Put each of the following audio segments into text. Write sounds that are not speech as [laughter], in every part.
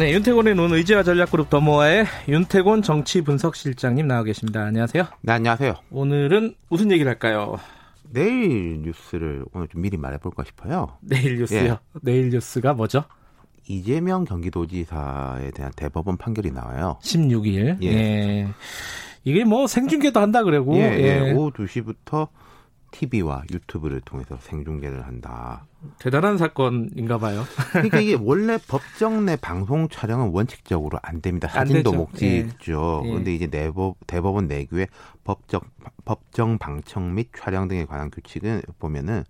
네, 윤태곤의 눈 의지와 전략그룹 더모아의 윤태곤 정치 분석실장님 나와 계십니다. 안녕하세요. 네, 안녕하세요. 오늘은 무슨 얘기를 할까요? 내일 뉴스를 오늘 좀 미리 말해볼까 싶어요. 내일 뉴스요. 예. 내일 뉴스가 뭐죠? 이재명 경기도지사에 대한 대법원 판결이 나와요. 16일. 예. 예. 이게 뭐 생중계도 한다 그러고. 예, 예. 오후 2시부터 TV와 유튜브를 통해서 생중계를 한다. 대단한 사건인가 봐요. 그러니까 이게 [laughs] 원래 법정 내 방송 촬영은 원칙적으로 안 됩니다. 안 사진도. 목지죠. 예. 예. 그런데 이제 내법, 대법원 내규의 법적, 법정 방청 및 촬영 등에 관한 규칙은 보면은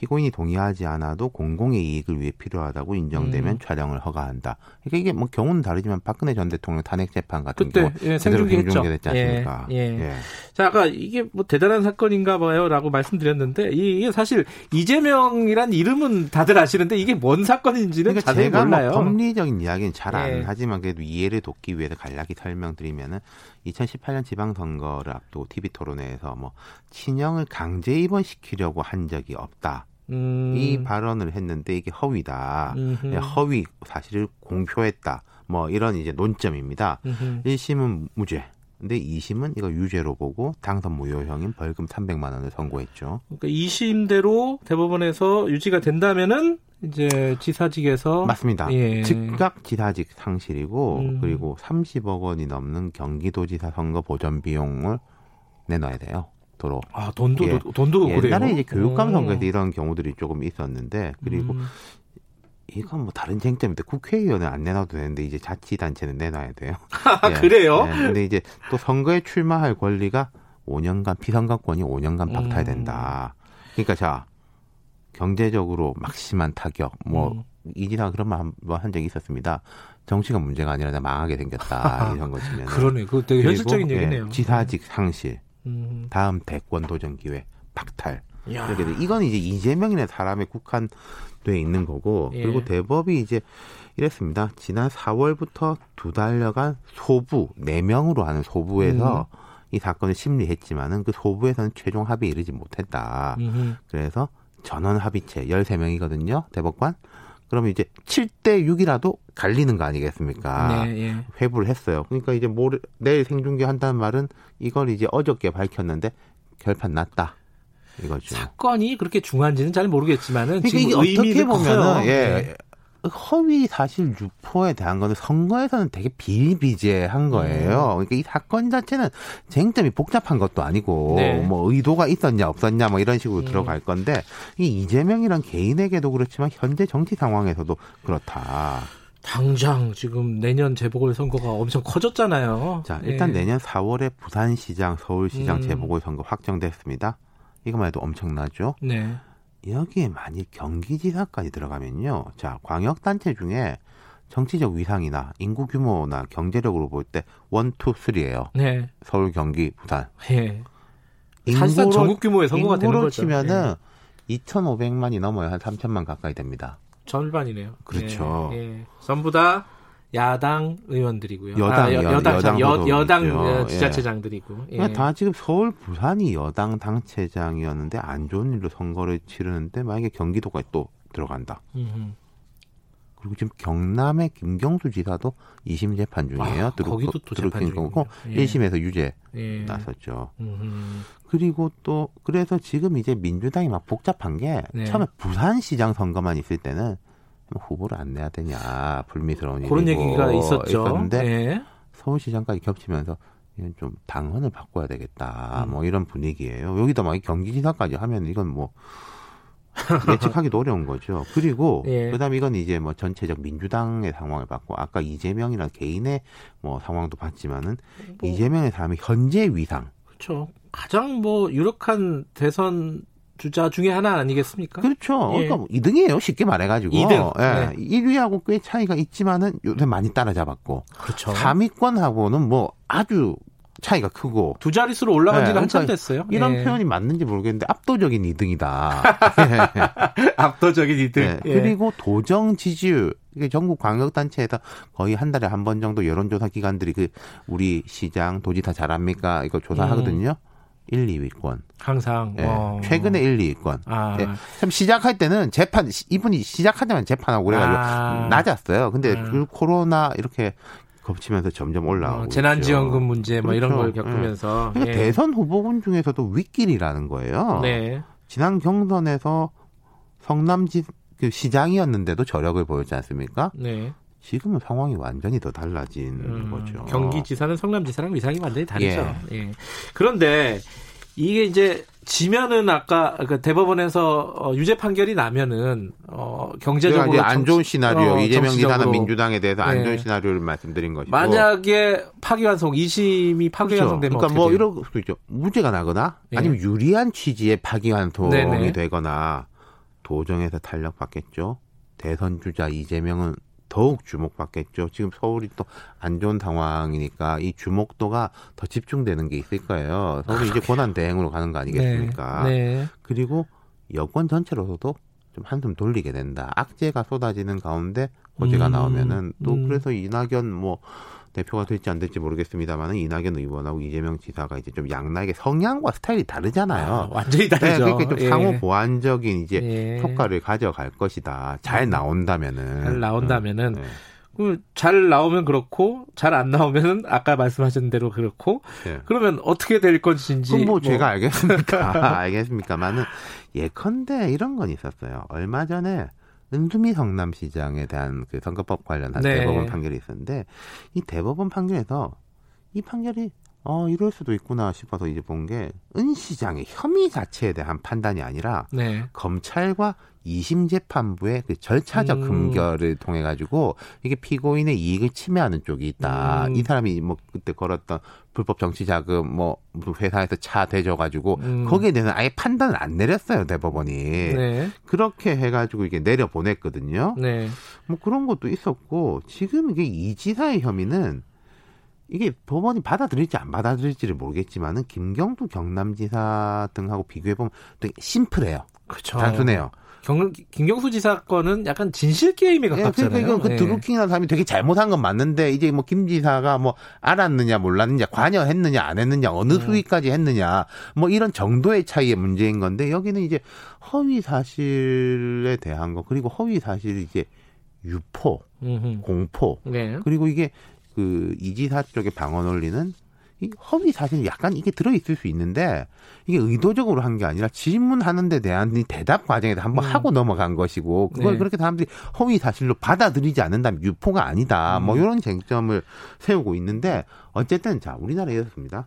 피고인이 동의하지 않아도 공공의 이익을 위해 필요하다고 인정되면 음. 촬영을 허가한다. 그러니까 이게 뭐 경우는 다르지만 박근혜 전 대통령 탄핵 재판 같은 그때, 경우 예. 생중계됐지 않습니까? 예, 예. 자, 아까 이게 뭐 대단한 사건인가 봐요라고 말씀드렸는데 이게 사실 이재명이란 이름은 다들 아시는데 이게 뭔 사건인지는 그러니까 자세히 제가 몰라요. 뭐 법리적인 이야기는 잘안 예. 하지만 그래도 이해를 돕기 위해서 간략히 설명드리면은 2018년 지방선거를 앞두고 TV 토론회에서 뭐 친형을 강제 입원시키려고 한 적이 없다. 음, 이 발언을 했는데 이게 허위다. 음흠. 네, 허위 사실을 공표했다. 뭐 이런 이제 논점입니다. 음흠. 1심은 무죄. 근데 2심은 이거 유죄로 보고 당선 무효형인 벌금 300만 원을 선고했죠. 그러니까 2심대로 대법원에서 유지가 된다면은 이제 지사직에서 맞습니다. 예. 즉각 지사직 상실이고 음. 그리고 30억 원이 넘는 경기도지사 선거 보전 비용을 내놔야 돼요. 도로. 아 돈도 예. 돈도 그래요. 옛날에 이제 교육감 오. 선거에서 이런 경우들이 조금 있었는데 그리고 음. 이건 뭐 다른 쟁점인데 국회의원은 안 내놔도 되는데 이제 자치단체는 내놔야 돼요. [laughs] 아, 예. 그래요? 예. 근데 이제 또 선거에 출마할 권리가 5년간 피선거권이 5년간 박탈 된다. 음. 그러니까 자 경제적으로 막심한 타격 뭐 음. 이지나 그런 말 한 적이 있었습니다. 정치가 문제가 아니라 나 망하게 생겼다 [laughs] 이런 거 치면 그러네. 그거 되게 현실적인 얘기네요. 지사직 상실, 음. 다음 대권 도전 기회 박탈. 야. 이렇게 돼. 이건 이제 이재명이라는 사람에 국한 돼 있는 거고 예. 그리고 대법이 이제 이랬습니다. 지난 4월부터 두 달여간 소부 네 명으로 하는 소부에서 음. 이 사건을 심리했지만은 그 소부에서는 최종 합의에 이르지 못했다. 음흠. 그래서 전원 합의체 13명이거든요. 대법관. 그러면 이제 7대 6이라도 갈리는 거 아니겠습니까? 네, 예. 회부를 했어요. 그러니까 이제 모레, 내일 생중계 한다는 말은 이걸 이제 어저께 밝혔는데 결판 났다. 이거죠. 사건이 그렇게 중요한지는 잘 모르겠지만은 그러니까 지금 이게 어떻게 커요. 예, 네. 허위 사실 유포에 대한 거는 선거에서는 되게 비일비재한 거예요. 그러니까 이 사건 자체는 쟁점이 복잡한 것도 아니고 네. 뭐 의도가 있었냐 없었냐 뭐 이런 식으로 음. 들어갈 건데 이 이재명이란 개인에게도 그렇지만 현재 정치 상황에서도 그렇다. 당장 지금 내년 재보궐 선거가 엄청 커졌잖아요. 자, 일단 예. 내년 4월에 부산시장, 서울시장 음. 재보궐선거 확정됐습니다. 이거만 해도 엄청나죠. 네. 여기에 만일 경기지사까지 들어가면요. 자, 광역단체 중에 정치적 위상이나 인구 규모나 경제력으로 볼 때 one, two, three예요. 네. 서울, 경기, 부산. 예. 사실상 전국 규모의 선거가 되는 인구로 거죠. 치면은 2,500만이 넘어요. 한 3천만 가까이 됩니다. 절반이네요. 그렇죠. 예, 예. 전부 다 야당 의원들이고요. 여당 아, 여, 여당, 여당 여, 여당 소속이죠. 어, 예. 지자체장들이고. 예. 그러니까 다 지금 서울, 부산이 여당 당체장이었는데 안 좋은 일로 선거를 치르는데 만약에 경기도가 또 들어간다. 음흠. 그리고 지금 경남의 김경수 지사도 2심 재판 중이에요. 아, 거기도 또 재판 중이군요. 예. 1심에서 유죄 예. 나섰죠. 음흠. 그리고 또 그래서 지금 이제 민주당이 막 복잡한 게 네. 처음에 부산시장 선거만 있을 때는 뭐 후보를 안 내야 되냐 불미스러운 그런 일이고 얘기가 있었죠. 있었는데 예. 서울시장까지 겹치면서 이건 좀 당헌을 바꿔야 되겠다. 음. 뭐 이런 분위기예요. 여기다 막 경기지사까지 하면 이건 뭐 예측하기도 어려운 거죠. 그리고 [laughs] 예. 그다음 에 이건 이제 뭐 전체적 민주당의 상황을 봤고 아까 이재명이나 개인의 뭐 상황도 봤지만은 뭐. 이재명의 사람이 현재 위상 그렇죠. 가장 뭐 유력한 대선 주자 중에 하나 아니겠습니까? 그렇죠. 예. 그러니까 뭐 2등이에요. 쉽게 말해가지고. 이등. 예. 네. 1위하고 꽤 차이가 있지만은 요새 많이 따라잡았고 그렇죠. 3위권하고는 뭐 아주 차이가 크고 두 자릿수로 올라간 네, 지가 한참 그러니까 됐어요. 이런 예. 표현이 맞는지 모르겠는데 압도적인 2등이다. [laughs] 압도적인 2등. 네. 그리고 도정 지지율 이게 전국 광역 단체에서 거의 한 달에 한 번 정도 여론조사 기관들이 그 우리 시장 도지사 잘합니까 이거 조사하거든요. 1, 2위권. 항상 예. 어. 최근에 1, 2위권. 아. 예. 참 시작할 때는 재판 이분이 시작하자면 재판하고 그래가지고 아. 낮았어요. 근데 아. 그 코로나 이렇게 겹치면서 점점 올라오고 어, 재난지원금. 문제 뭐 이런 걸 그렇죠. 겪으면서 예. 대선 후보군 중에서도 윗길이라는 거예요. 네. 지난 경선에서 성남지 그 시장이었는데도 저력을 보였지 않습니까? 네. 지금은 상황이 완전히 더 달라진 음, 거죠. 경기지사는 성남지사랑 위상이 완전히 다르죠. 예. 그런데 이게 이제 지면은 아까 그 대법원에서 어, 유죄 판결이 나면은 어, 경제적으로 안 좋은 시나리오 어, 이재명 지사는 정치적으로 민주당에 대해서 안 네. 좋은 시나리오를 말씀드린 것이고 만약에 파기환송 2심이 파기환송되면 그러니까 어떻게 뭐 돼요? 이럴 수도 있죠. 무죄가 나거나 예. 아니면 유리한 취지의 파기환송이 네네. 되거나 도정에서 탄력받겠죠. 대선 주자 이재명은 더욱 주목받겠죠. 지금 서울이 또 안 좋은 상황이니까 이 주목도가 더 집중되는 게 있을 거예요. 서울이 이제 권한 대행으로 가는 거 아니겠습니까? 네. 네. 그리고 여권 전체로서도 좀 한숨 돌리게 된다. 악재가 쏟아지는 가운데 호재가 음, 나오면은 또 음. 그래서 이낙연 뭐 대표가 될지 안 될지 모르겠습니다만은 이낙연 의원하고 이재명 지사가 이제 좀 양날의 성향과 스타일이 다르잖아요. 아, 완전히 네, 다르죠. 그러니까 좀 예. 상호 보완적인 이제 예. 효과를 가져갈 것이다. 잘 음. 나온다면은. 잘 나온다면은 네. 그잘 나오면 그렇고 잘 안 나오면은 아까 말씀하신 대로 그렇고 네. 그러면 어떻게 될 것인지 그럼 뭐, 제가 알겠습니까? [laughs] 알겠습니까만은 예컨대 이런 건 있었어요. 얼마 전에 은수미 성남시장에 대한 그 선거법 관련한 네. 대법원 판결이 있었는데 이 대법원 판결에서 이 판결이 어 이럴 수도 있구나 싶어서 이제 본 게 은 시장의 혐의 자체에 대한 판단이 아니라 네. 검찰과 2심 재판부의 그 절차적 음. 금결을 통해 가지고 이게 피고인의 이익을 침해하는 쪽이 있다. 음. 이 사람이 뭐 그때 걸었던 불법 정치 자금 뭐 회사에서 차 대줘 가지고 음. 거기에 대해서 아예 판단을 안 내렸어요 대법원이. 네. 그렇게 해가지고 이게 내려 보냈거든요. 네. 뭐 그런 것도 있었고 지금 이게 이 지사의 혐의는 이게 법원이 받아들일지 안 받아들일지를 모르겠지만은 김경두 경남지사 등하고 비교해 보면 되게 심플해요. 그렇죠. 단순해요. 경, 김경수 지사 건은 약간 진실 게임에 예, 가깝잖아요. 그러니까 이건 그 예. 드루킹이라는 사람이 되게 잘못한 건 맞는데 이제 뭐 김 지사가 뭐 알았느냐 몰랐느냐 관여했느냐 안 했느냐 어느 음. 수위까지 했느냐 뭐 이런 정도의 차이의 문제인 건데 여기는 이제 허위 사실에 대한 거 그리고 허위 사실 이제 유포 음흠. 공포 네. 그리고 이게 그 이지사 쪽에 방언 올리는 이 허위 사실 약간 이게 들어있을 수 있는데 이게 의도적으로 한 게 아니라 질문하는 데 대한 이 대답 과정에서 한번 음. 하고 넘어간 것이고 그걸 네. 그렇게 사람들이 허위 사실로 받아들이지 않는다면 유포가 아니다 뭐 음. 이런 쟁점을 세우고 있는데 어쨌든 자 우리나라에 이렇습니다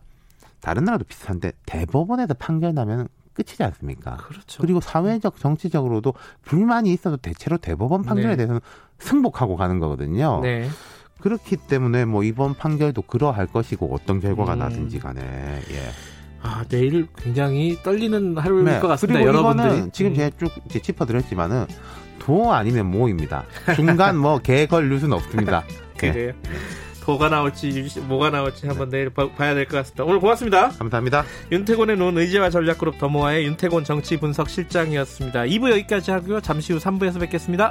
다른 나라도 비슷한데 대법원에서 판결 나면 끝이지 않습니까? 그렇죠. 그리고 사회적 정치적으로도 불만이 있어도 대체로 대법원 판결에 네. 대해서는 승복하고 가는 거거든요. 네. 그렇기 때문에 뭐 이번 판결도 그러할 것이고 어떤 결과가 음. 나든지 간에 예. 아, 내일 굉장히 떨리는 하루일 네. 것 같습니다. 그리고 여러분들이. 이거는 지금 음. 제가 쭉 이제 짚어드렸지만은 도 아니면 모입니다. 중간 뭐 개걸 뉴스는 없습니다. [laughs] 예. 그래요. 도가 나올지 뭐가 나올지 한번 내일 봐, 야 될 것 같습니다. 오늘 고맙습니다. 감사합니다. 윤태곤의 눈 의제와 전략그룹 더모아의 윤태곤 정치 분석 실장이었습니다. 2부 여기까지 하고요. 잠시 후 3부에서 뵙겠습니다.